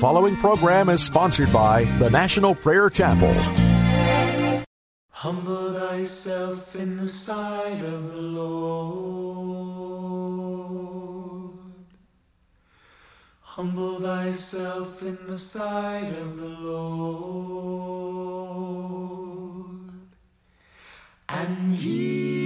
following program is sponsored by the National Prayer Chapel. Humble thyself in the sight of the Lord. Humble thyself in the sight of the Lord. And he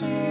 Jesus,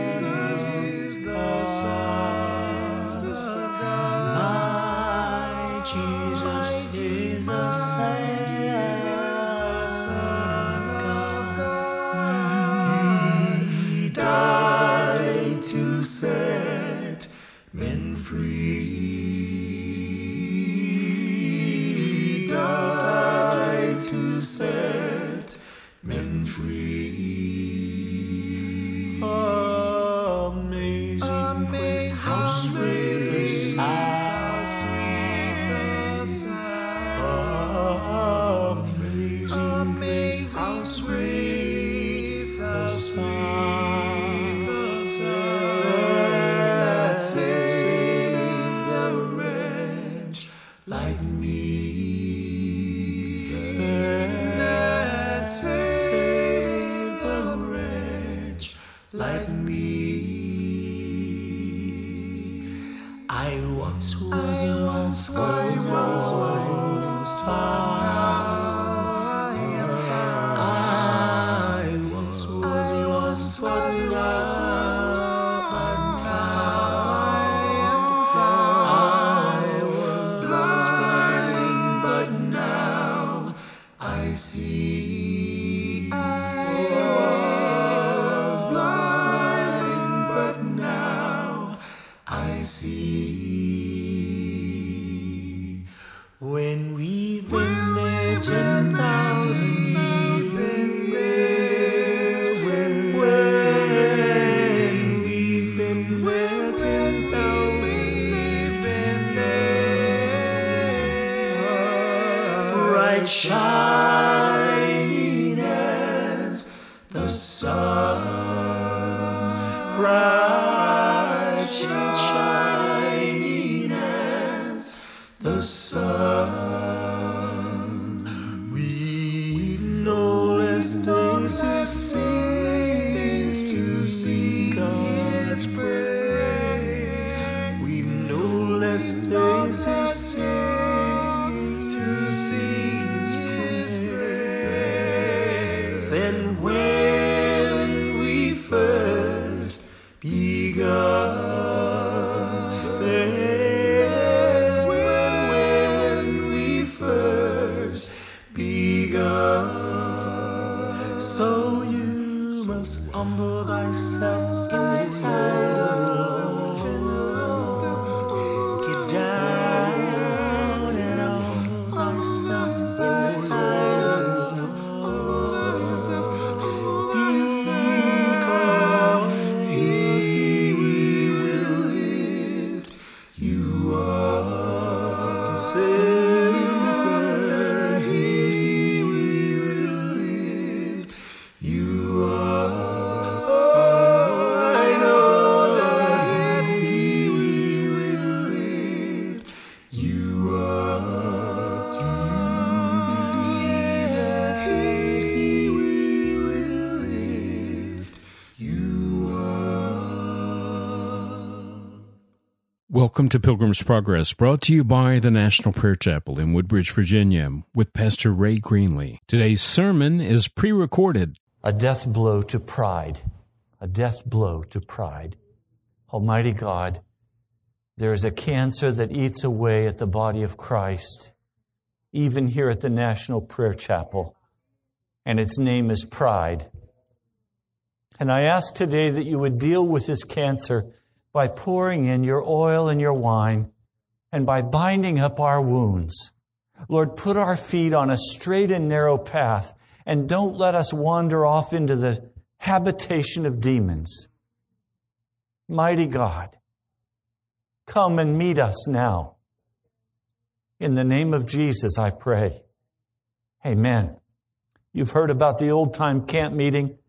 I once was, I once was, was, was I So you must humble thyself in the To Pilgrim's Progress, brought to you by the National Prayer Chapel in Woodbridge, Virginia, with Pastor Ray Greenley. Today's sermon is pre recorded. a death blow to pride. A death blow to pride. Almighty God, there is a cancer that eats away at the body of Christ, even here at the National Prayer Chapel, and its name is pride. And I ask today that you would deal with this cancer by pouring in your oil and your wine and by binding up our wounds. Lord, put our feet on a straight and narrow path and don't let us wander off into the habitation of demons. Mighty God, Come and meet us now. In the name of Jesus, I pray. Amen. You've heard about the old time camp meeting,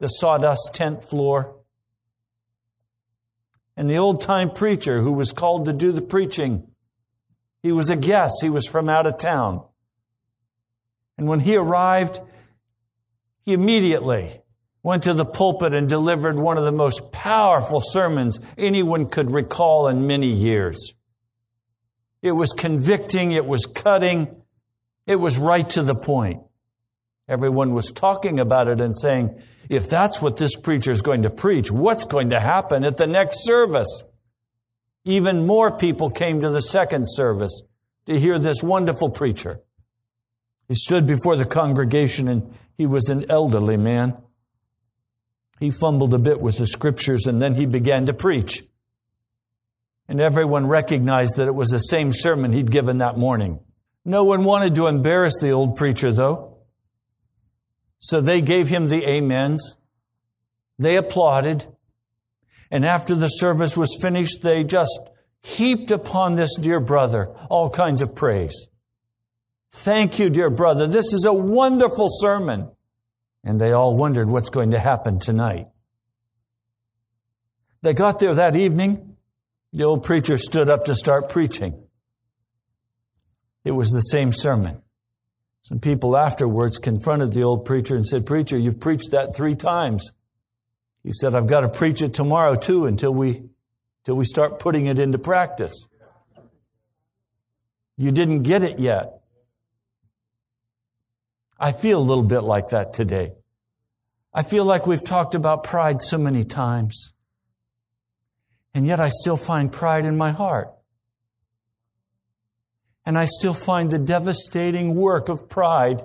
the sawdust tent floor, and the old time preacher who was called to do the preaching. He was a guest, he was from out of town. And when he arrived, he immediately went to the pulpit and delivered one of the most powerful sermons anyone could recall in many years. It was convicting, it was cutting, it was right to the point. Everyone was talking about it and saying, if that's what this preacher is going to preach, what's going to happen at the next service? Even more people came to the second service to hear this wonderful preacher. He stood before the congregation and he was an elderly man. He fumbled a bit with the scriptures and then he began to preach. And everyone recognized that it was the same sermon he'd given that morning. No one wanted to embarrass the old preacher, though. So they gave him the amens. They applauded. And after the service was finished, they just heaped upon this dear brother all kinds of praise. Thank you, dear brother. This is a wonderful sermon. And they all wondered what's going to happen tonight. They got there that evening. The old preacher stood up to start preaching. It was the same sermon. Some people afterwards confronted the old preacher and said, Preacher, you've preached that three times. He said, I've got to preach it tomorrow too until we, until we start putting it into practice. You didn't get it yet. I feel a little bit like that today. I feel like we've talked about pride so many times. And yet I still find pride in my heart. And I still find the devastating work of pride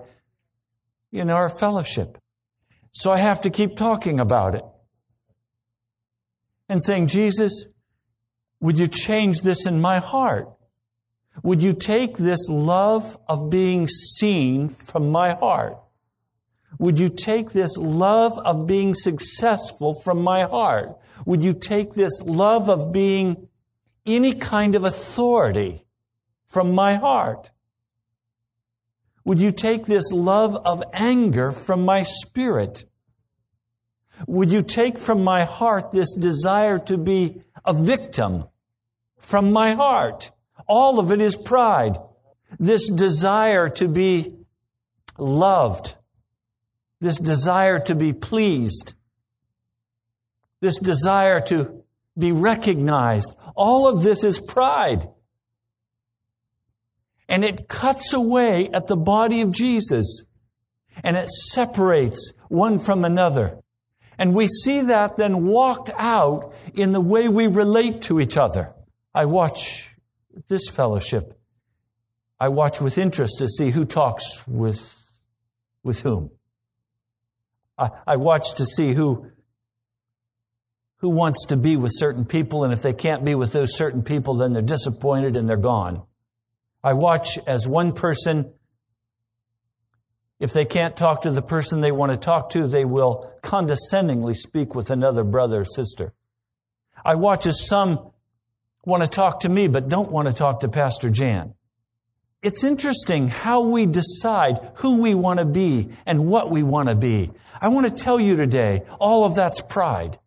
in our fellowship. So I have to keep talking about it. And saying, Jesus, would you change this in my heart? Would you take this love of being seen from my heart? Would you take this love of being successful from my heart? Would you take this love of being any kind of authority from my heart? Would you take this love of anger from my spirit? Would you take from my heart this desire to be a victim from my heart? All of it is pride. This desire to be loved. This desire to be pleased. This desire to be recognized. All of this is pride. And it cuts away at the body of Jesus. And it separates one from another. And we see that then walked out in the way we relate to each other. I watch this fellowship, I watch with interest to see who talks with, with whom. I, I watch to see who, who wants to be with certain people, and if they can't be with those certain people, then they're disappointed and they're gone. I watch as one person, if they can't talk to the person they want to talk to, they will condescendingly speak with another brother or sister. I watch as some want to talk to me, but don't want to talk to Pastor Jan. It's interesting how we decide who we want to be and what we want to be. I want to tell you today, all of that's pride.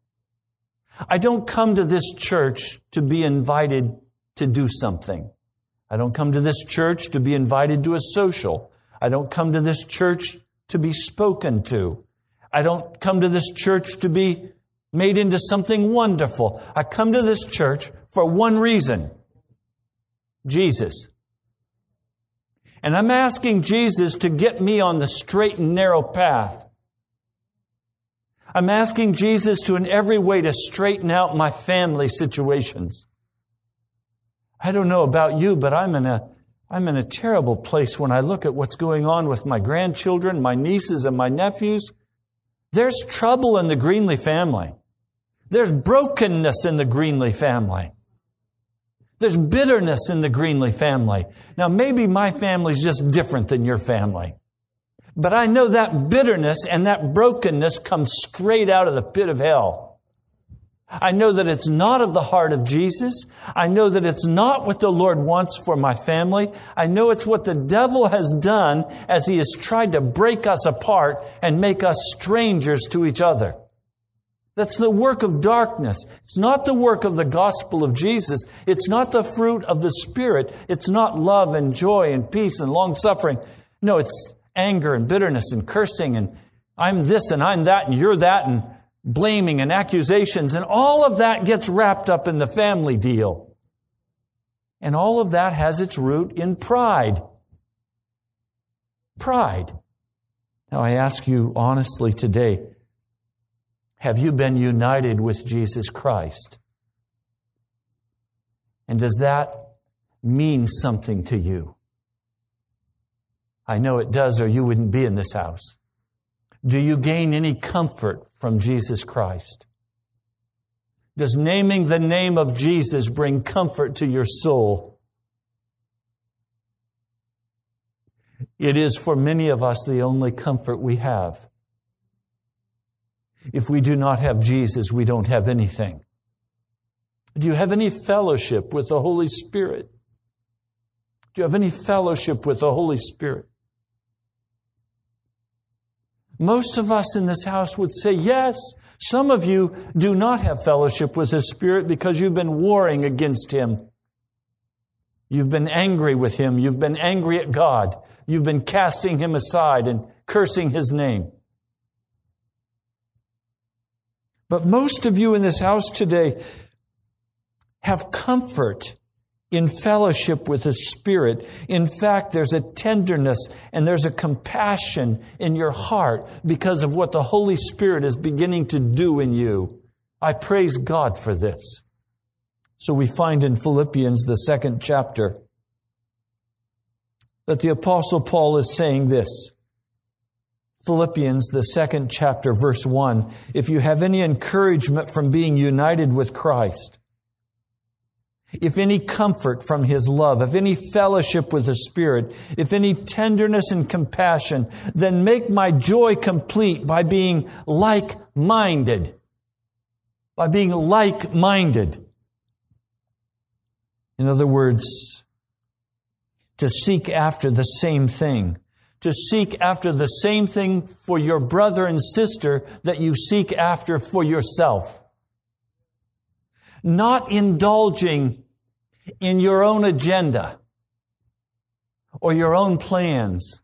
I don't come to this church to be invited to do something. I don't come to this church to be invited to a social. I don't come to this church to be spoken to. I don't come to this church to be made into something wonderful. I come to this church for one reason Jesus. And I'm asking Jesus to get me on the straight and narrow path. I'm asking Jesus to, in every way, to straighten out my family situations. I don't know about you, but I'm in a, I'm in a terrible place when I look at what's going on with my grandchildren, my nieces, and my nephews. There's trouble in the Greenlee family. There's brokenness in the Greenlee family. There's bitterness in the Greenlee family. Now, maybe my family's just different than your family. But I know that bitterness and that brokenness comes straight out of the pit of hell. I know that it's not of the heart of Jesus. I know that it's not what the Lord wants for my family. I know it's what the devil has done as he has tried to break us apart and make us strangers to each other. That's the work of darkness. It's not the work of the gospel of Jesus. It's not the fruit of the Spirit. It's not love and joy and peace and long suffering. No, it's anger and bitterness and cursing and I'm this and I'm that and you're that and blaming and accusations, and all of that gets wrapped up in the family deal. And all of that has its root in pride. Pride. Now, I ask you honestly today have you been united with Jesus Christ? And does that mean something to you? I know it does, or you wouldn't be in this house. Do you gain any comfort from Jesus Christ? Does naming the name of Jesus bring comfort to your soul? It is for many of us the only comfort we have. If we do not have Jesus, we don't have anything. Do you have any fellowship with the Holy Spirit? Do you have any fellowship with the Holy Spirit? Most of us in this house would say yes. Some of you do not have fellowship with His Spirit because you've been warring against Him. You've been angry with Him. You've been angry at God. You've been casting Him aside and cursing His name. But most of you in this house today have comfort in fellowship with the Spirit. In fact, there's a tenderness and there's a compassion in your heart because of what the Holy Spirit is beginning to do in you. I praise God for this. So we find in Philippians, the second chapter, that the Apostle Paul is saying this. Philippians, the second chapter, verse 1. If you have any encouragement from being united with Christ, if any comfort from His love, if any fellowship with the Spirit, if any tenderness and compassion, then make my joy complete by being like minded. By being like minded. In other words, to seek after the same thing. To seek after the same thing for your brother and sister that you seek after for yourself not indulging in your own agenda or your own plans,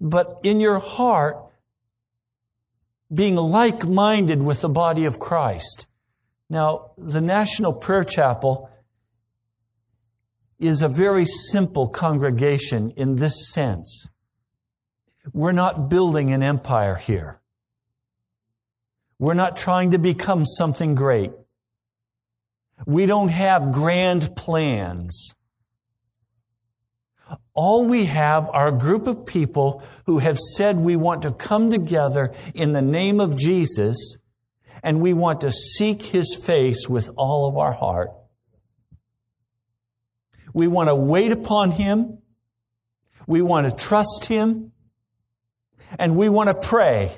but in your heart, being like minded with the body of Christ. Now, the National Prayer Chapel is a very simple congregation in this sense. We're not building an empire here. We're not trying to become something great. We don't have grand plans. All we have are a group of people who have said we want to come together in the name of Jesus and we want to seek His face with all of our heart. We want to wait upon Him. We want to trust Him. And we want to pray.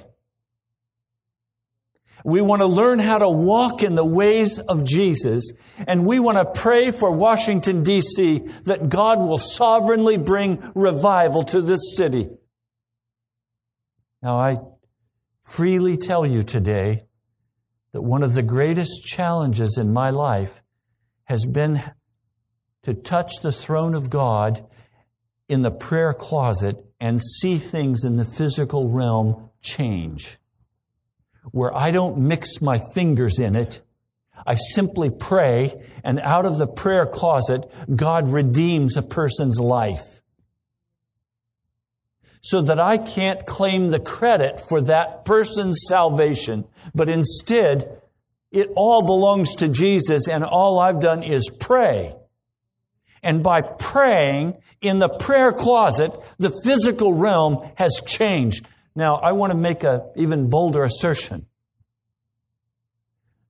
We want to learn how to walk in the ways of Jesus. And we want to pray for Washington, D.C. that God will sovereignly bring revival to this city. Now, I freely tell you today that one of the greatest challenges in my life has been to touch the throne of God in the prayer closet and see things in the physical realm change where I don't mix my fingers in it. I simply pray, and out of the prayer closet, God redeems a person's life. So that I can't claim the credit for that person's salvation, but instead, it all belongs to Jesus, and all I've done is pray. And by praying in the prayer closet, the physical realm has changed. Now, I want to make an even bolder assertion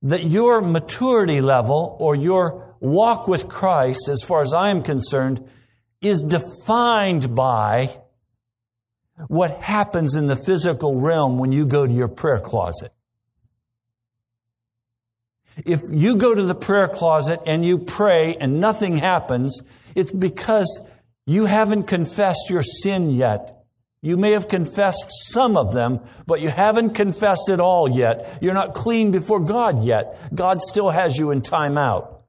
that your maturity level or your walk with Christ, as far as I am concerned, is defined by what happens in the physical realm when you go to your prayer closet. If you go to the prayer closet and you pray and nothing happens, it's because you haven't confessed your sin yet. You may have confessed some of them, but you haven't confessed it all yet. You're not clean before God yet. God still has you in timeout.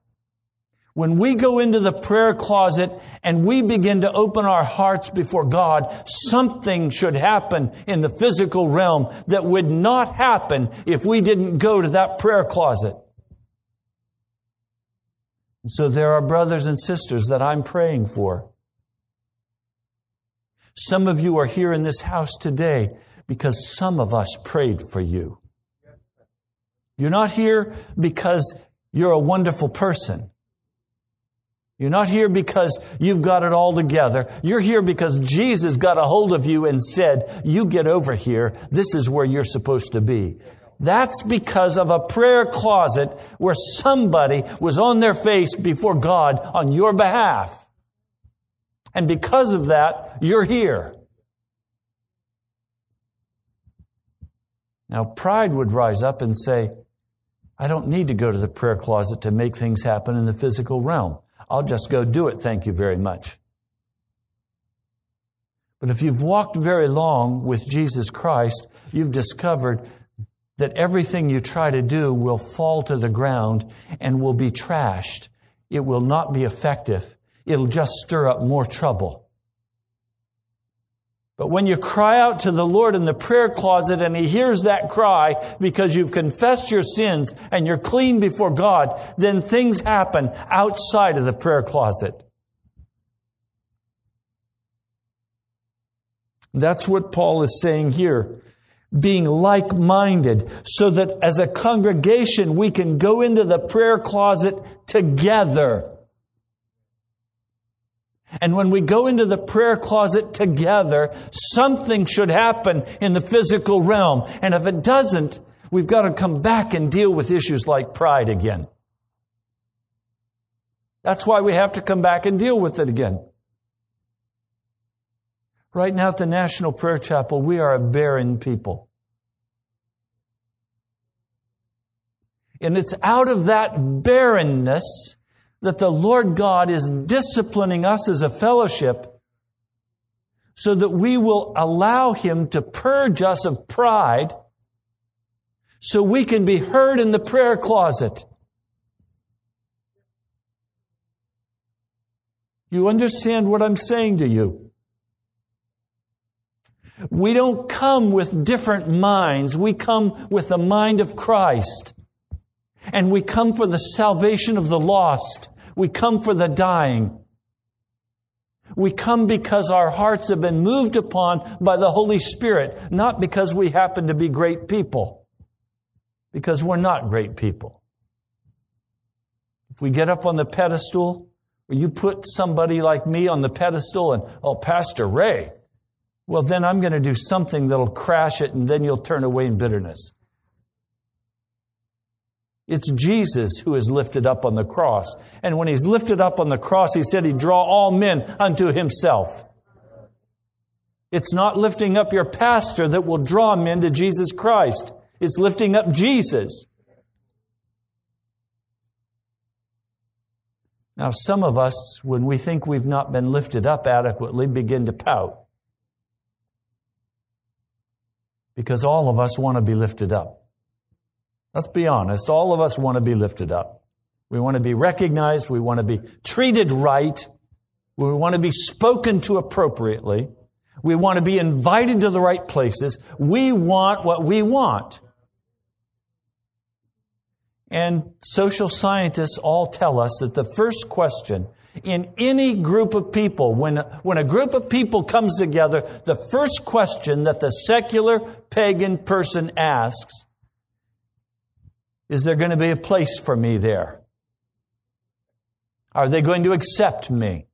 When we go into the prayer closet and we begin to open our hearts before God, something should happen in the physical realm that would not happen if we didn't go to that prayer closet. And so there are brothers and sisters that I'm praying for. Some of you are here in this house today because some of us prayed for you. You're not here because you're a wonderful person. You're not here because you've got it all together. You're here because Jesus got a hold of you and said, You get over here. This is where you're supposed to be. That's because of a prayer closet where somebody was on their face before God on your behalf. And because of that, you're here. Now, pride would rise up and say, I don't need to go to the prayer closet to make things happen in the physical realm. I'll just go do it. Thank you very much. But if you've walked very long with Jesus Christ, you've discovered that everything you try to do will fall to the ground and will be trashed. It will not be effective. It'll just stir up more trouble. But when you cry out to the Lord in the prayer closet and He hears that cry because you've confessed your sins and you're clean before God, then things happen outside of the prayer closet. That's what Paul is saying here being like minded, so that as a congregation we can go into the prayer closet together. And when we go into the prayer closet together, something should happen in the physical realm. And if it doesn't, we've got to come back and deal with issues like pride again. That's why we have to come back and deal with it again. Right now at the National Prayer Chapel, we are a barren people. And it's out of that barrenness that the Lord God is disciplining us as a fellowship so that we will allow Him to purge us of pride so we can be heard in the prayer closet. You understand what I'm saying to you? We don't come with different minds. We come with the mind of Christ. And we come for the salvation of the lost. We come for the dying. We come because our hearts have been moved upon by the Holy Spirit, not because we happen to be great people. Because we're not great people. If we get up on the pedestal, or you put somebody like me on the pedestal and, oh, Pastor Ray, well, then I'm going to do something that'll crash it and then you'll turn away in bitterness. It's Jesus who is lifted up on the cross. And when he's lifted up on the cross, he said he'd draw all men unto himself. It's not lifting up your pastor that will draw men to Jesus Christ. It's lifting up Jesus. Now, some of us, when we think we've not been lifted up adequately, begin to pout. because all of us want to be lifted up. Let's be honest. All of us want to be lifted up. We want to be recognized. We want to be treated right. We want to be spoken to appropriately. We want to be invited to the right places. We want what we want. And social scientists all tell us that the first question in any group of people, when, when a group of people comes together, the first question that the secular pagan person asks is there going to be a place for me there? Are they going to accept me?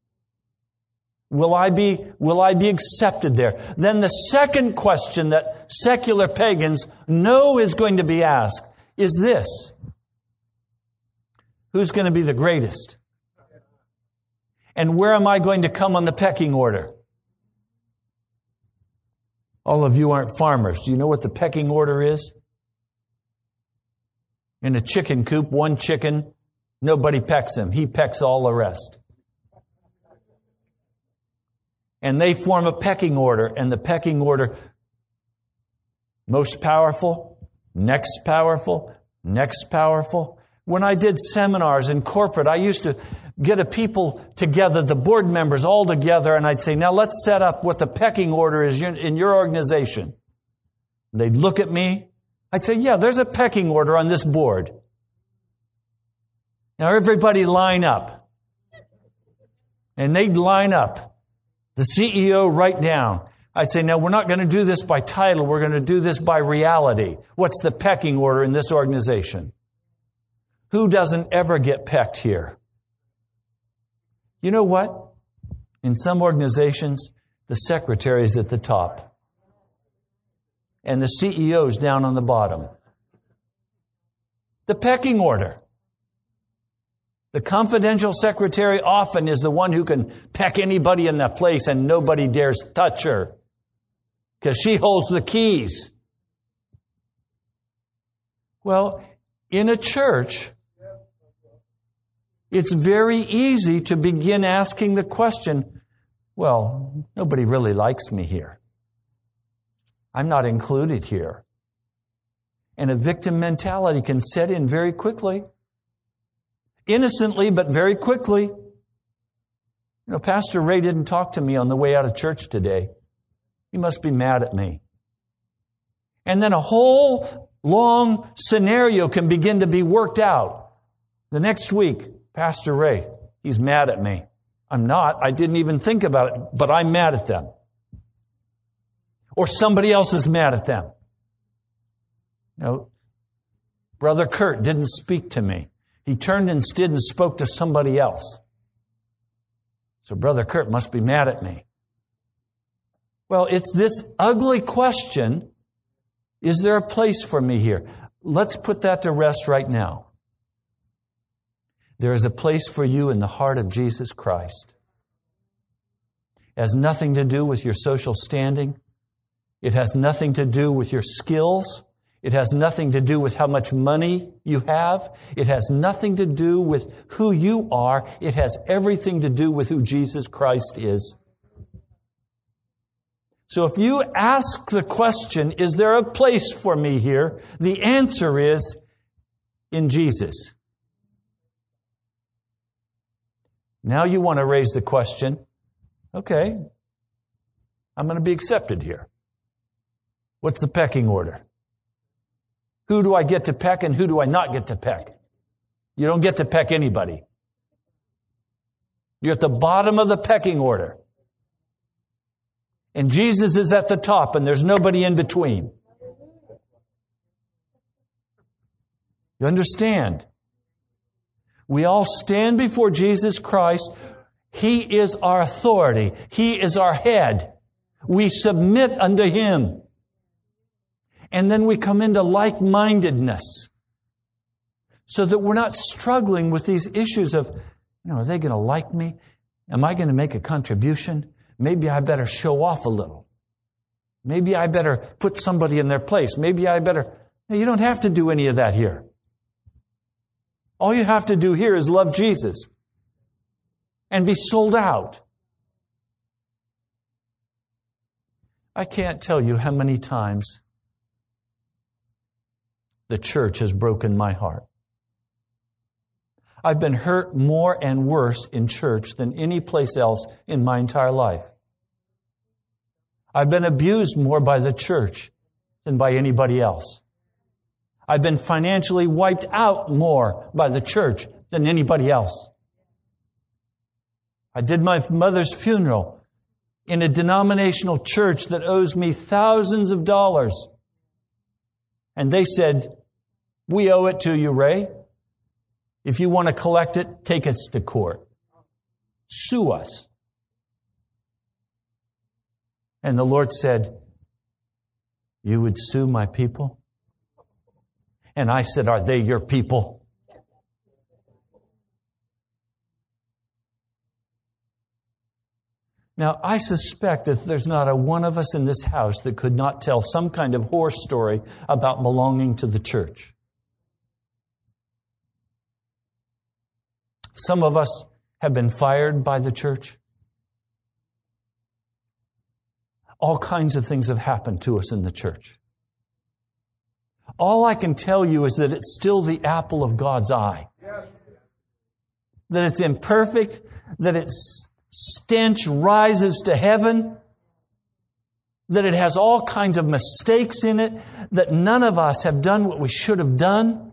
Will I be, will I be accepted there? Then the second question that secular pagans know is going to be asked is this Who's going to be the greatest? And where am I going to come on the pecking order? All of you aren't farmers. Do you know what the pecking order is? In a chicken coop, one chicken, nobody pecks him. He pecks all the rest. And they form a pecking order, and the pecking order most powerful, next powerful, next powerful. When I did seminars in corporate, I used to get a people together, the board members all together, and I'd say, now let's set up what the pecking order is in your organization. They'd look at me. I'd say, yeah, there's a pecking order on this board. Now everybody line up. And they'd line up. The CEO right down. I'd say, no, we're not going to do this by title. We're going to do this by reality. What's the pecking order in this organization? Who doesn't ever get pecked here? You know what? In some organizations, the secretary is at the top and the CEO's down on the bottom. The pecking order. The confidential secretary often is the one who can peck anybody in that place and nobody dares touch her because she holds the keys. Well, in a church, it's very easy to begin asking the question, well, nobody really likes me here. I'm not included here. And a victim mentality can set in very quickly. Innocently, but very quickly. You know, Pastor Ray didn't talk to me on the way out of church today. He must be mad at me. And then a whole long scenario can begin to be worked out. The next week, Pastor Ray, he's mad at me. I'm not. I didn't even think about it, but I'm mad at them. Or somebody else is mad at them. You know, Brother Kurt didn't speak to me. He turned instead and spoke to somebody else. So Brother Kurt must be mad at me. Well, it's this ugly question Is there a place for me here? Let's put that to rest right now. There is a place for you in the heart of Jesus Christ. It has nothing to do with your social standing. It has nothing to do with your skills. It has nothing to do with how much money you have. It has nothing to do with who you are. It has everything to do with who Jesus Christ is. So if you ask the question, is there a place for me here? The answer is in Jesus. Now you want to raise the question okay, I'm going to be accepted here. What's the pecking order? Who do I get to peck and who do I not get to peck? You don't get to peck anybody. You're at the bottom of the pecking order. And Jesus is at the top and there's nobody in between. You understand? We all stand before Jesus Christ. He is our authority. He is our head. We submit unto Him. And then we come into like mindedness so that we're not struggling with these issues of, you know, are they going to like me? Am I going to make a contribution? Maybe I better show off a little. Maybe I better put somebody in their place. Maybe I better. No, you don't have to do any of that here. All you have to do here is love Jesus and be sold out. I can't tell you how many times the church has broken my heart. I've been hurt more and worse in church than any place else in my entire life. I've been abused more by the church than by anybody else. I've been financially wiped out more by the church than anybody else. I did my mother's funeral in a denominational church that owes me thousands of dollars. And they said, We owe it to you, Ray. If you want to collect it, take us to court. Sue us. And the Lord said, You would sue my people? And I said, Are they your people? Now, I suspect that there's not a one of us in this house that could not tell some kind of horror story about belonging to the church. Some of us have been fired by the church. All kinds of things have happened to us in the church. All I can tell you is that it's still the apple of God's eye. That it's imperfect, that its stench rises to heaven, that it has all kinds of mistakes in it, that none of us have done what we should have done.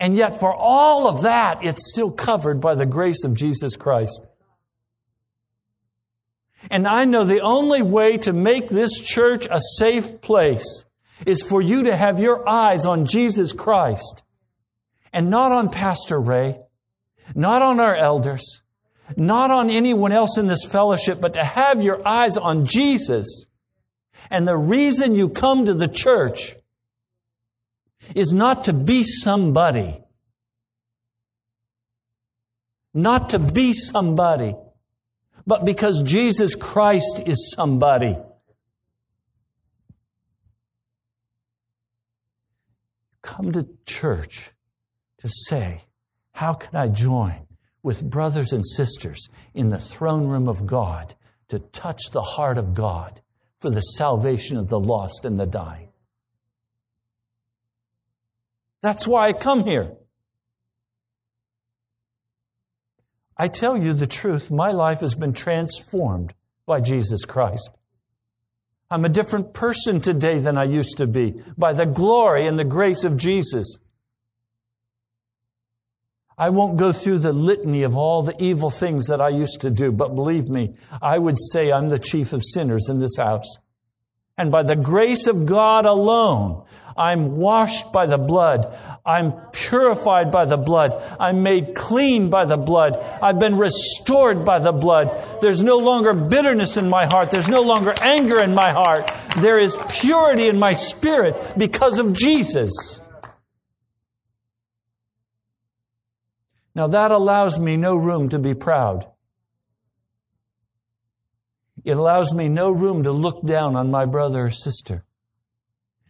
And yet, for all of that, it's still covered by the grace of Jesus Christ. And I know the only way to make this church a safe place is for you to have your eyes on Jesus Christ and not on Pastor Ray, not on our elders, not on anyone else in this fellowship, but to have your eyes on Jesus. And the reason you come to the church is not to be somebody. Not to be somebody, but because Jesus Christ is somebody. Come to church to say, How can I join with brothers and sisters in the throne room of God to touch the heart of God for the salvation of the lost and the dying? That's why I come here. I tell you the truth, my life has been transformed by Jesus Christ. I'm a different person today than I used to be by the glory and the grace of Jesus. I won't go through the litany of all the evil things that I used to do, but believe me, I would say I'm the chief of sinners in this house. And by the grace of God alone, I'm washed by the blood. I'm purified by the blood. I'm made clean by the blood. I've been restored by the blood. There's no longer bitterness in my heart. There's no longer anger in my heart. There is purity in my spirit because of Jesus. Now that allows me no room to be proud. It allows me no room to look down on my brother or sister.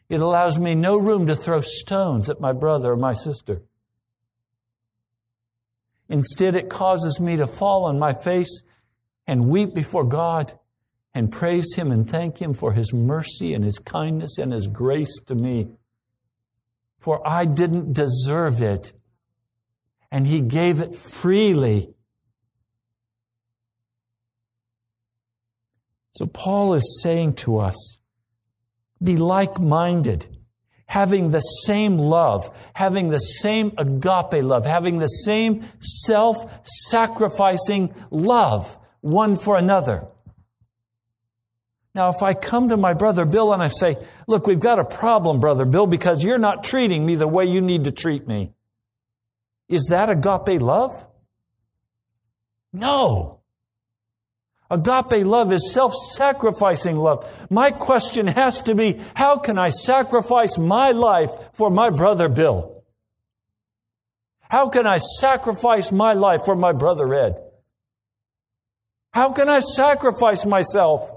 It allows me no room to throw stones at my brother or my sister. Instead, it causes me to fall on my face and weep before God and praise Him and thank Him for His mercy and His kindness and His grace to me. For I didn't deserve it, and He gave it freely. So, Paul is saying to us, be like minded, having the same love, having the same agape love, having the same self sacrificing love one for another. Now, if I come to my brother Bill and I say, Look, we've got a problem, brother Bill, because you're not treating me the way you need to treat me, is that agape love? No. Agape love is self sacrificing love. My question has to be how can I sacrifice my life for my brother Bill? How can I sacrifice my life for my brother Ed? How can I sacrifice myself?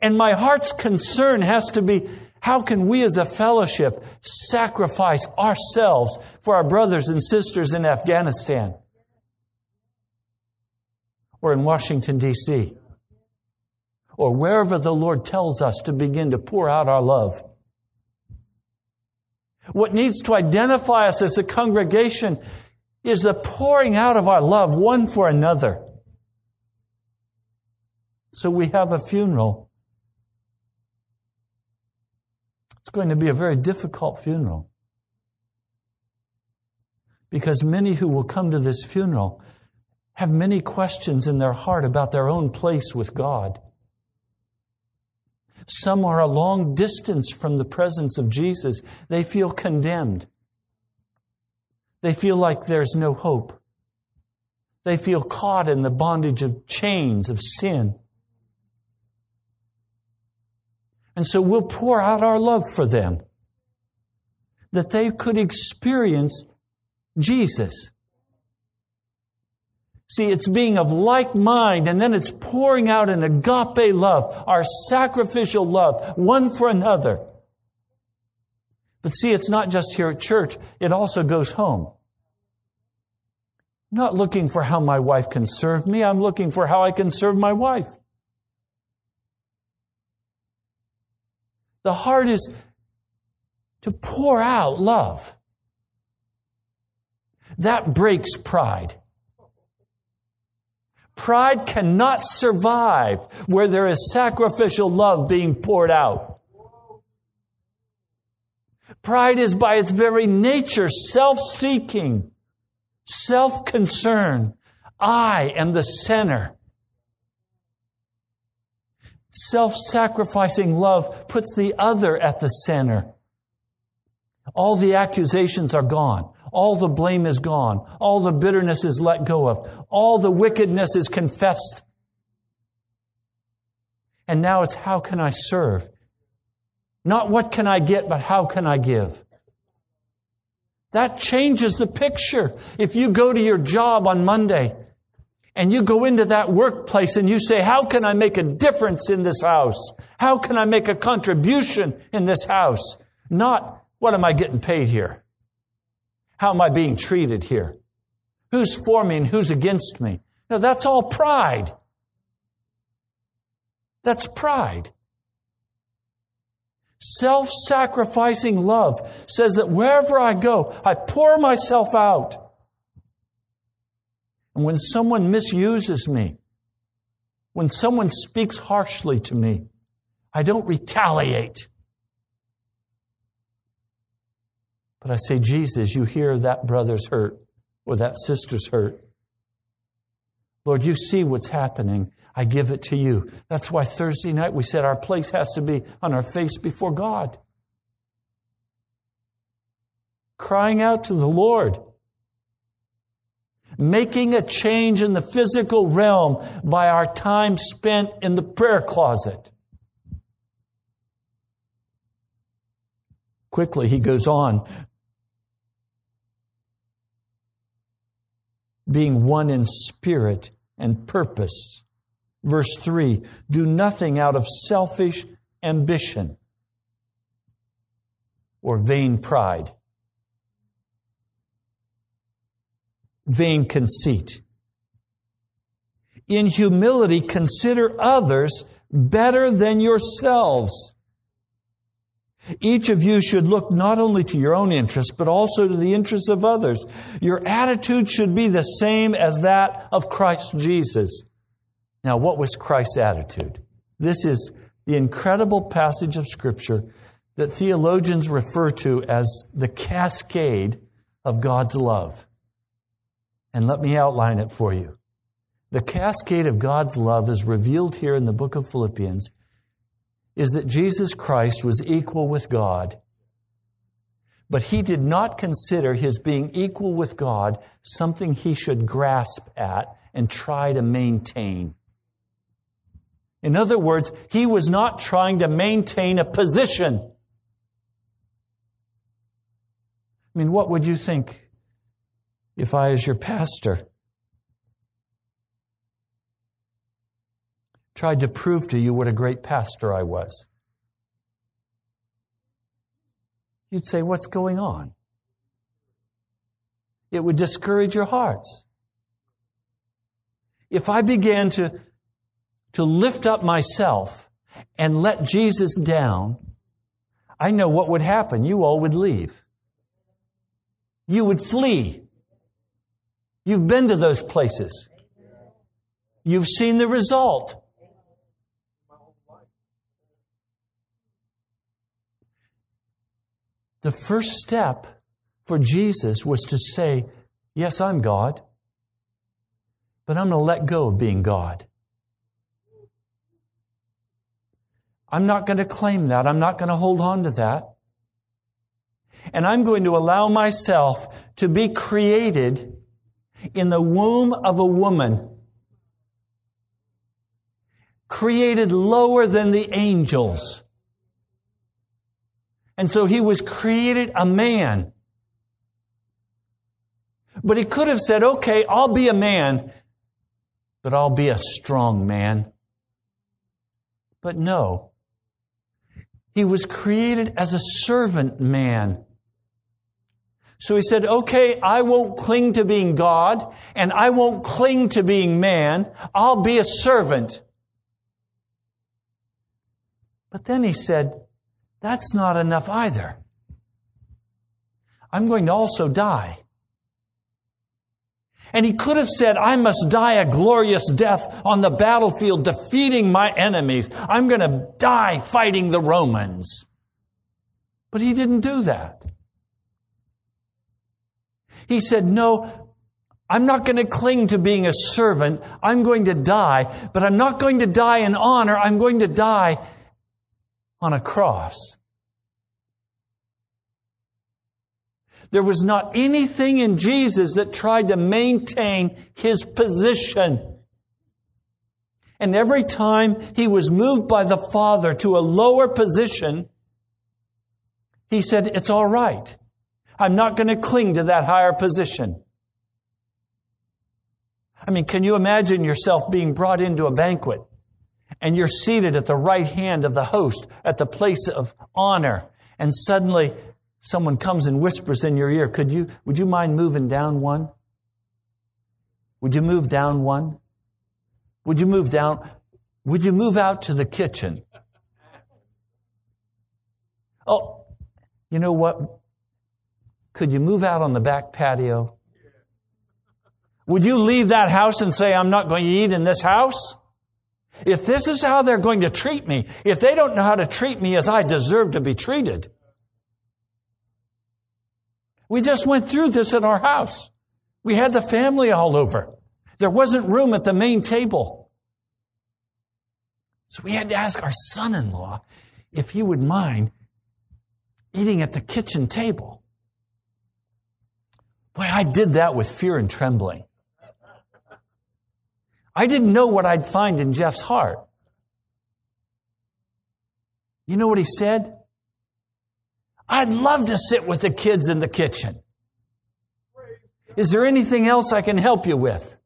And my heart's concern has to be how can we as a fellowship sacrifice ourselves for our brothers and sisters in Afghanistan? or in Washington, D.C., or wherever the Lord tells us to begin to pour out our love. What needs to identify us as a congregation is the pouring out of our love one for another. So we have a funeral. It's going to be a very difficult funeral. Because many who will come to this funeral have many questions in their heart about their own place with God. Some are a long distance from the presence of Jesus. They feel condemned. They feel like there's no hope. They feel caught in the bondage of chains of sin. And so we'll pour out our love for them that they could experience Jesus See, it's being of like mind, and then it's pouring out an agape love, our sacrificial love, one for another. But see, it's not just here at church, it also goes home. Not looking for how my wife can serve me, I'm looking for how I can serve my wife. The heart is to pour out love. That breaks pride. Pride cannot survive where there is sacrificial love being poured out. Pride is by its very nature self seeking, self concern. I am the center. Self sacrificing love puts the other at the center. All the accusations are gone. All the blame is gone. All the bitterness is let go of. All the wickedness is confessed. And now it's how can I serve? Not what can I get, but how can I give? That changes the picture. If you go to your job on Monday and you go into that workplace and you say, How can I make a difference in this house? How can I make a contribution in this house? Not, what am I getting paid here? How am I being treated here? Who's for me and who's against me? Now, that's all pride. That's pride. Self sacrificing love says that wherever I go, I pour myself out. And when someone misuses me, when someone speaks harshly to me, I don't retaliate. But I say, Jesus, you hear that brother's hurt or that sister's hurt. Lord, you see what's happening. I give it to you. That's why Thursday night we said our place has to be on our face before God. Crying out to the Lord. Making a change in the physical realm by our time spent in the prayer closet. Quickly, he goes on being one in spirit and purpose. Verse 3 Do nothing out of selfish ambition or vain pride, vain conceit. In humility, consider others better than yourselves. Each of you should look not only to your own interests, but also to the interests of others. Your attitude should be the same as that of Christ Jesus. Now, what was Christ's attitude? This is the incredible passage of Scripture that theologians refer to as the cascade of God's love. And let me outline it for you. The cascade of God's love is revealed here in the book of Philippians is that Jesus Christ was equal with God, but he did not consider his being equal with God something he should grasp at and try to maintain. In other words, he was not trying to maintain a position. I mean, what would you think if I, as your pastor, tried to prove to you what a great pastor I was. You'd say, What's going on? It would discourage your hearts. If I began to, to lift up myself and let Jesus down, I know what would happen. You all would leave. You would flee. You've been to those places. You've seen the result. The first step for Jesus was to say, Yes, I'm God, but I'm going to let go of being God. I'm not going to claim that. I'm not going to hold on to that. And I'm going to allow myself to be created in the womb of a woman, created lower than the angels and so he was created a man. But he could have said, okay, I'll be a man, but I'll be a strong man. But no. He was created as a servant man. So he said, okay, I won't cling to being God and I won't cling to being man. I'll be a servant. But then he said, that's not enough either. I'm going to also die. And he could have said, I must die a glorious death on the battlefield, defeating my enemies. I'm going to die fighting the Romans. But he didn't do that. He said, No, I'm not going to cling to being a servant. I'm going to die, but I'm not going to die in honor. I'm going to die on a cross. There was not anything in Jesus that tried to maintain his position. And every time he was moved by the Father to a lower position, he said, It's all right. I'm not going to cling to that higher position. I mean, can you imagine yourself being brought into a banquet and you're seated at the right hand of the host at the place of honor and suddenly someone comes and whispers in your ear, could you, would you mind moving down one? Would you move down one? Would you move down? Would you move out to the kitchen? Oh, you know what? Could you move out on the back patio? Would you leave that house and say, I'm not going to eat in this house? If this is how they're going to treat me, if they don't know how to treat me as I deserve to be treated, we just went through this at our house. We had the family all over. There wasn't room at the main table. So we had to ask our son in law if he would mind eating at the kitchen table. Boy, I did that with fear and trembling. I didn't know what I'd find in Jeff's heart. You know what he said? I'd love to sit with the kids in the kitchen. Is there anything else I can help you with?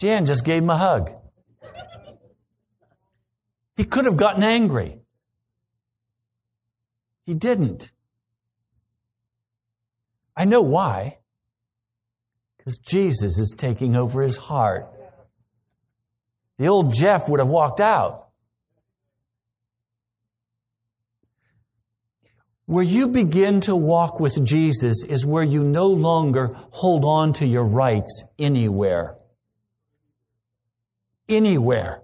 Jan just gave him a hug. He could have gotten angry. He didn't. I know why. Because Jesus is taking over his heart. The old Jeff would have walked out. Where you begin to walk with Jesus is where you no longer hold on to your rights anywhere. Anywhere.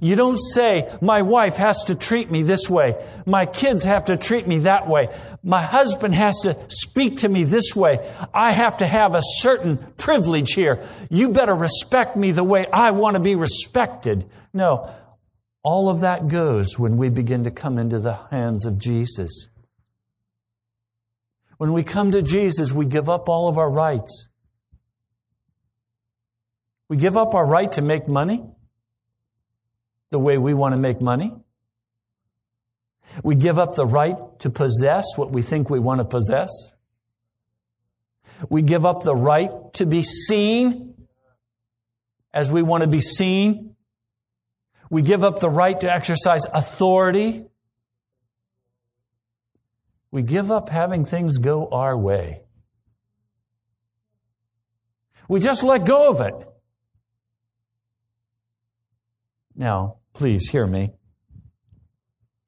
You don't say, my wife has to treat me this way. My kids have to treat me that way. My husband has to speak to me this way. I have to have a certain privilege here. You better respect me the way I want to be respected. No. All of that goes when we begin to come into the hands of Jesus. When we come to Jesus, we give up all of our rights. We give up our right to make money the way we want to make money. We give up the right to possess what we think we want to possess. We give up the right to be seen as we want to be seen. We give up the right to exercise authority. We give up having things go our way. We just let go of it. Now, please hear me.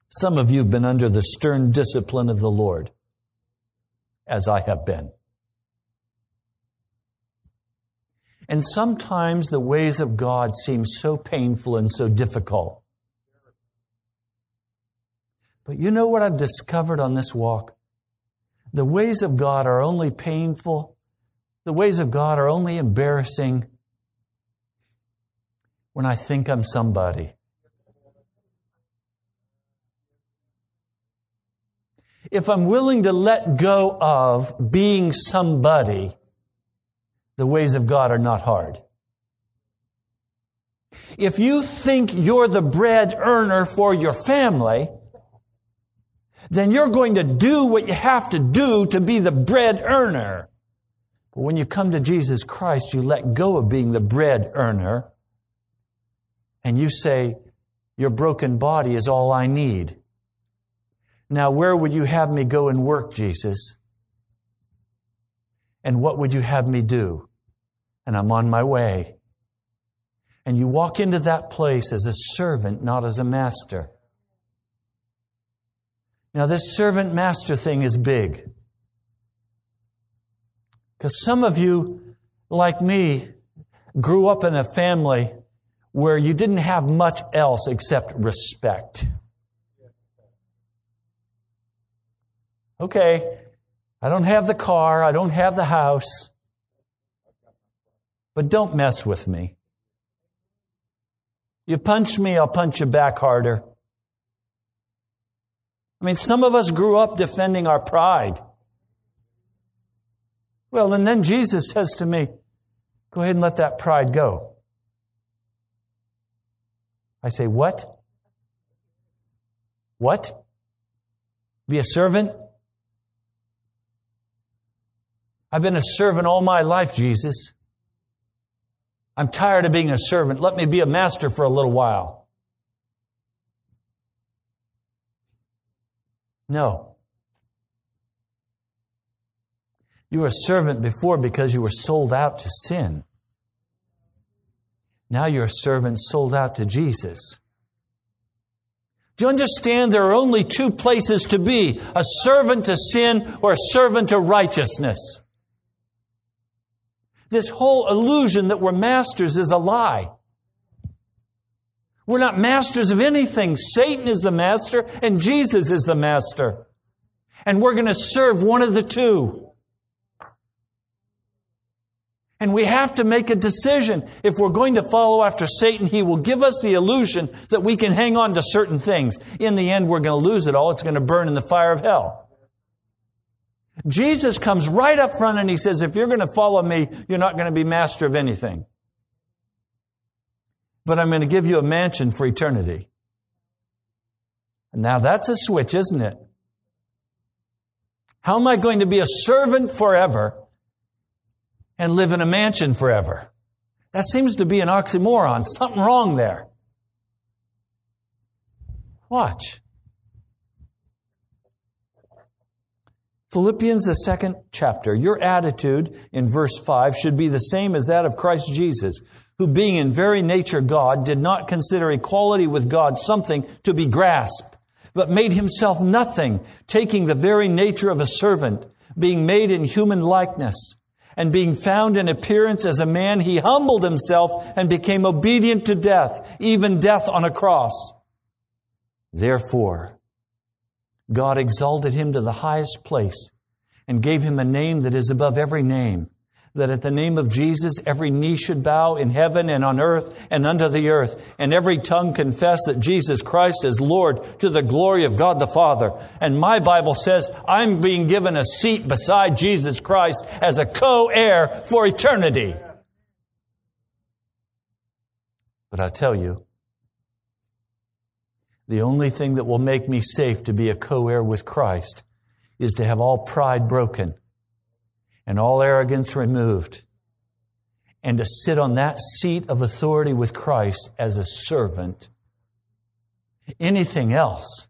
Some of you have been under the stern discipline of the Lord, as I have been. And sometimes the ways of God seem so painful and so difficult. But you know what I've discovered on this walk? The ways of God are only painful, the ways of God are only embarrassing when I think I'm somebody. If I'm willing to let go of being somebody, the ways of God are not hard. If you think you're the bread earner for your family, then you're going to do what you have to do to be the bread earner. But when you come to Jesus Christ, you let go of being the bread earner and you say, Your broken body is all I need. Now, where would you have me go and work, Jesus? And what would you have me do? And I'm on my way. And you walk into that place as a servant, not as a master. Now, this servant master thing is big. Because some of you, like me, grew up in a family where you didn't have much else except respect. Okay, I don't have the car, I don't have the house, but don't mess with me. You punch me, I'll punch you back harder. I mean, some of us grew up defending our pride. Well, and then Jesus says to me, Go ahead and let that pride go. I say, What? What? Be a servant? I've been a servant all my life, Jesus. I'm tired of being a servant. Let me be a master for a little while. No. You were a servant before because you were sold out to sin. Now you're a servant sold out to Jesus. Do you understand there are only two places to be a servant to sin or a servant to righteousness? This whole illusion that we're masters is a lie. We're not masters of anything. Satan is the master and Jesus is the master. And we're going to serve one of the two. And we have to make a decision. If we're going to follow after Satan, he will give us the illusion that we can hang on to certain things. In the end, we're going to lose it all. It's going to burn in the fire of hell. Jesus comes right up front and he says, if you're going to follow me, you're not going to be master of anything. But I'm going to give you a mansion for eternity. Now that's a switch, isn't it? How am I going to be a servant forever and live in a mansion forever? That seems to be an oxymoron. Something wrong there. Watch. Philippians, the second chapter. Your attitude in verse 5 should be the same as that of Christ Jesus, who being in very nature God, did not consider equality with God something to be grasped, but made himself nothing, taking the very nature of a servant, being made in human likeness. And being found in appearance as a man, he humbled himself and became obedient to death, even death on a cross. Therefore, God exalted him to the highest place and gave him a name that is above every name, that at the name of Jesus every knee should bow in heaven and on earth and under the earth, and every tongue confess that Jesus Christ is Lord to the glory of God the Father. And my Bible says I'm being given a seat beside Jesus Christ as a co-heir for eternity. But I tell you, the only thing that will make me safe to be a co heir with Christ is to have all pride broken and all arrogance removed and to sit on that seat of authority with Christ as a servant. Anything else,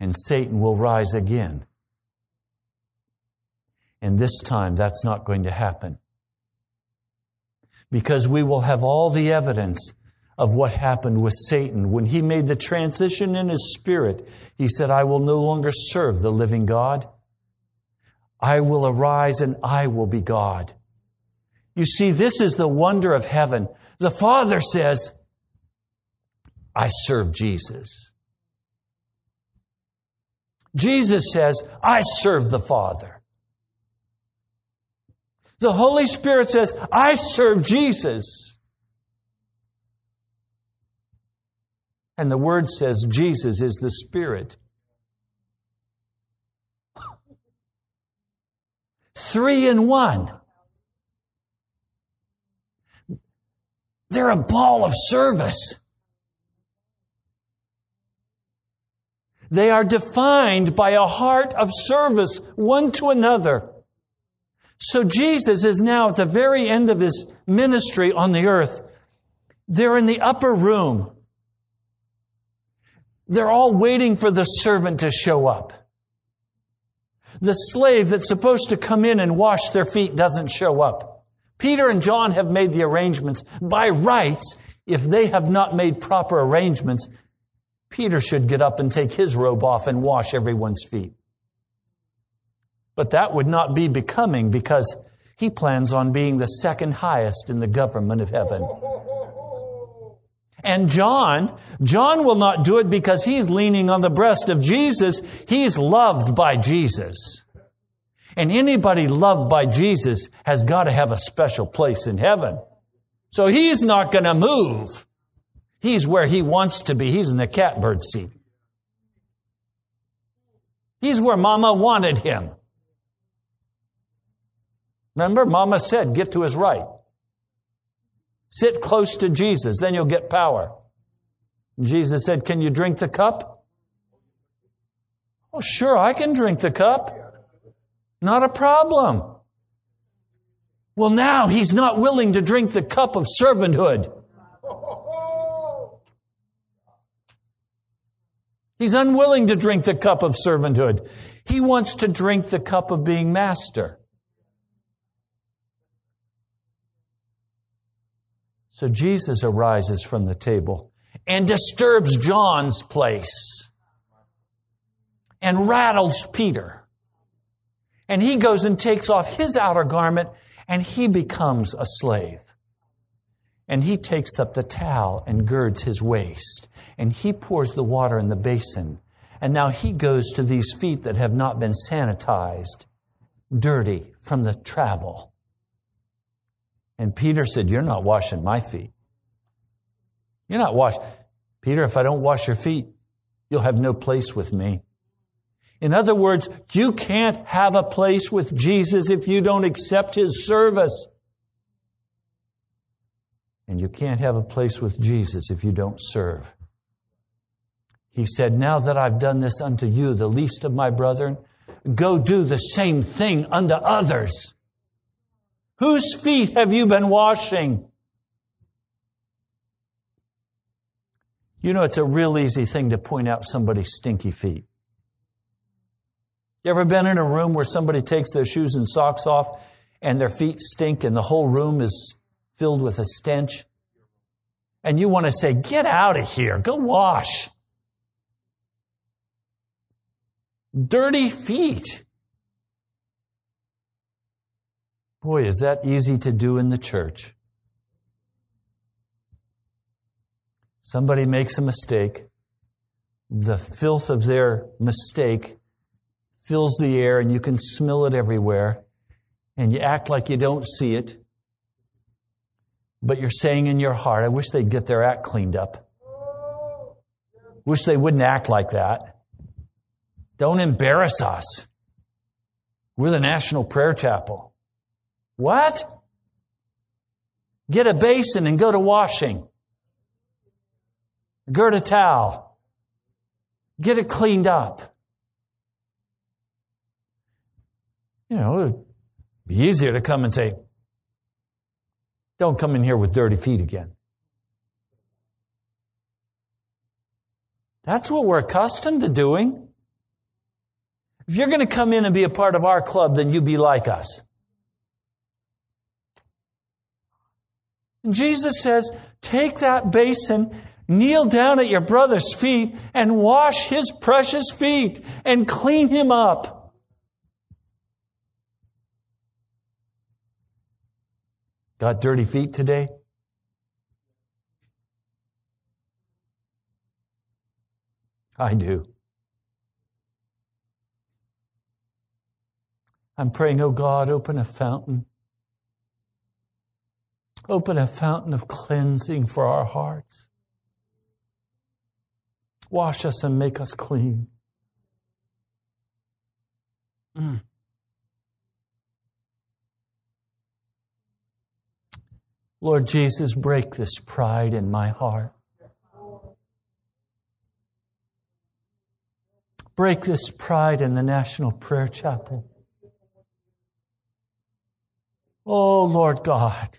and Satan will rise again. And this time, that's not going to happen. Because we will have all the evidence of what happened with Satan. When he made the transition in his spirit, he said, I will no longer serve the living God. I will arise and I will be God. You see, this is the wonder of heaven. The Father says, I serve Jesus. Jesus says, I serve the Father. The Holy Spirit says, I serve Jesus. And the Word says Jesus is the Spirit. Three in one. They're a ball of service. They are defined by a heart of service one to another. So Jesus is now at the very end of his ministry on the earth. They're in the upper room. They're all waiting for the servant to show up. The slave that's supposed to come in and wash their feet doesn't show up. Peter and John have made the arrangements. By rights, if they have not made proper arrangements, Peter should get up and take his robe off and wash everyone's feet. But that would not be becoming because he plans on being the second highest in the government of heaven. And John, John will not do it because he's leaning on the breast of Jesus. He's loved by Jesus. And anybody loved by Jesus has got to have a special place in heaven. So he's not going to move. He's where he wants to be. He's in the catbird seat. He's where mama wanted him. Remember, mama said, get to his right. Sit close to Jesus, then you'll get power. Jesus said, Can you drink the cup? Oh, sure, I can drink the cup. Not a problem. Well, now he's not willing to drink the cup of servanthood. He's unwilling to drink the cup of servanthood. He wants to drink the cup of being master. So Jesus arises from the table and disturbs John's place and rattles Peter. And he goes and takes off his outer garment and he becomes a slave. And he takes up the towel and girds his waist and he pours the water in the basin. And now he goes to these feet that have not been sanitized, dirty from the travel. And Peter said, You're not washing my feet. You're not washing. Peter, if I don't wash your feet, you'll have no place with me. In other words, you can't have a place with Jesus if you don't accept his service. And you can't have a place with Jesus if you don't serve. He said, Now that I've done this unto you, the least of my brethren, go do the same thing unto others. Whose feet have you been washing? You know, it's a real easy thing to point out somebody's stinky feet. You ever been in a room where somebody takes their shoes and socks off and their feet stink and the whole room is filled with a stench? And you want to say, Get out of here, go wash. Dirty feet. Boy, is that easy to do in the church. Somebody makes a mistake. The filth of their mistake fills the air, and you can smell it everywhere. And you act like you don't see it. But you're saying in your heart, I wish they'd get their act cleaned up. Wish they wouldn't act like that. Don't embarrass us. We're the National Prayer Chapel. What? Get a basin and go to washing. Gird a towel. Get it cleaned up. You know, it'd be easier to come and say, don't come in here with dirty feet again. That's what we're accustomed to doing. If you're going to come in and be a part of our club, then you be like us. Jesus says, take that basin, kneel down at your brother's feet, and wash his precious feet and clean him up. Got dirty feet today? I do. I'm praying, oh God, open a fountain Open a fountain of cleansing for our hearts. Wash us and make us clean. Mm. Lord Jesus, break this pride in my heart. Break this pride in the National Prayer Chapel. Oh, Lord God.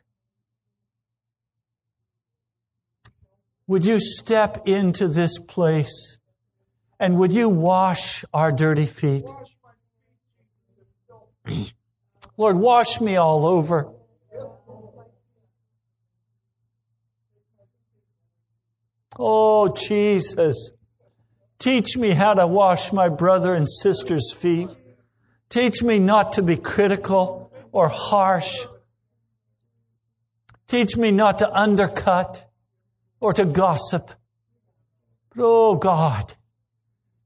Would you step into this place and would you wash our dirty feet? Lord, wash me all over. Oh, Jesus, teach me how to wash my brother and sister's feet. Teach me not to be critical or harsh. Teach me not to undercut or to gossip. But oh God,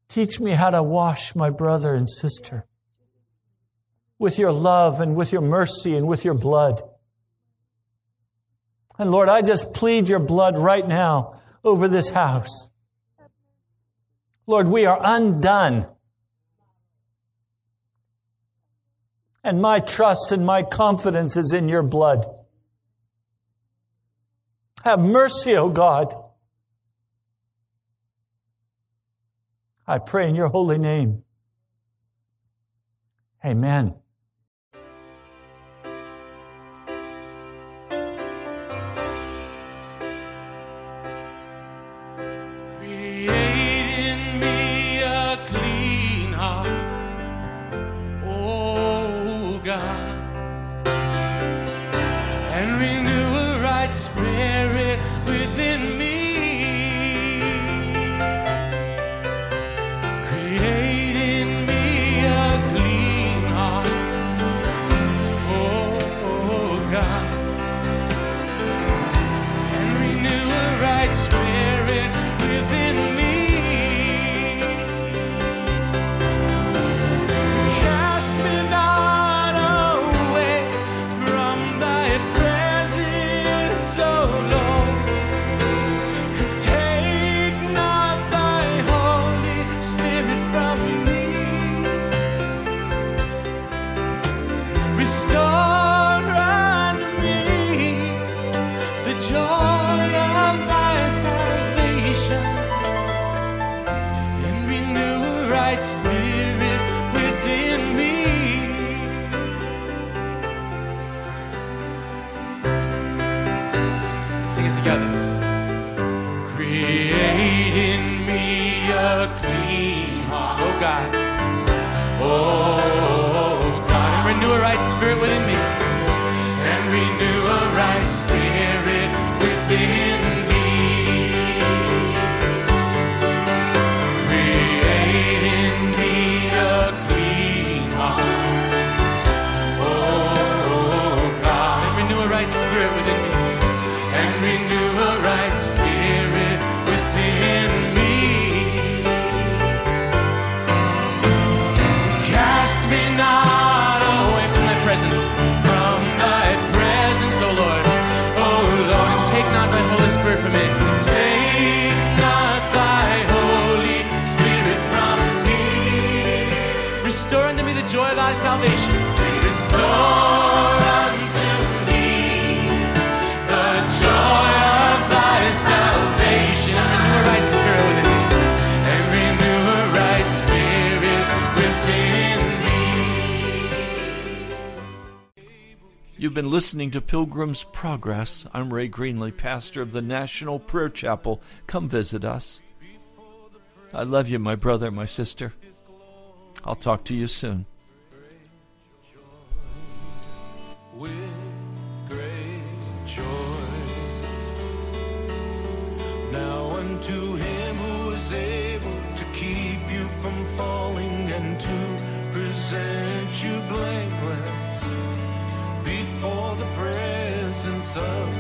teach me how to wash my brother and sister with your love and with your mercy and with your blood. And Lord, I just plead your blood right now over this house. Lord, we are undone. And my trust and my confidence is in your blood. Have mercy, O God. I pray in your holy name. Amen. You've been listening to Pilgrim's Progress. I'm Ray Greenley, pastor of the National Prayer Chapel. Come visit us. I love you, my brother, my sister. I'll talk to you soon. with great joy. Blameless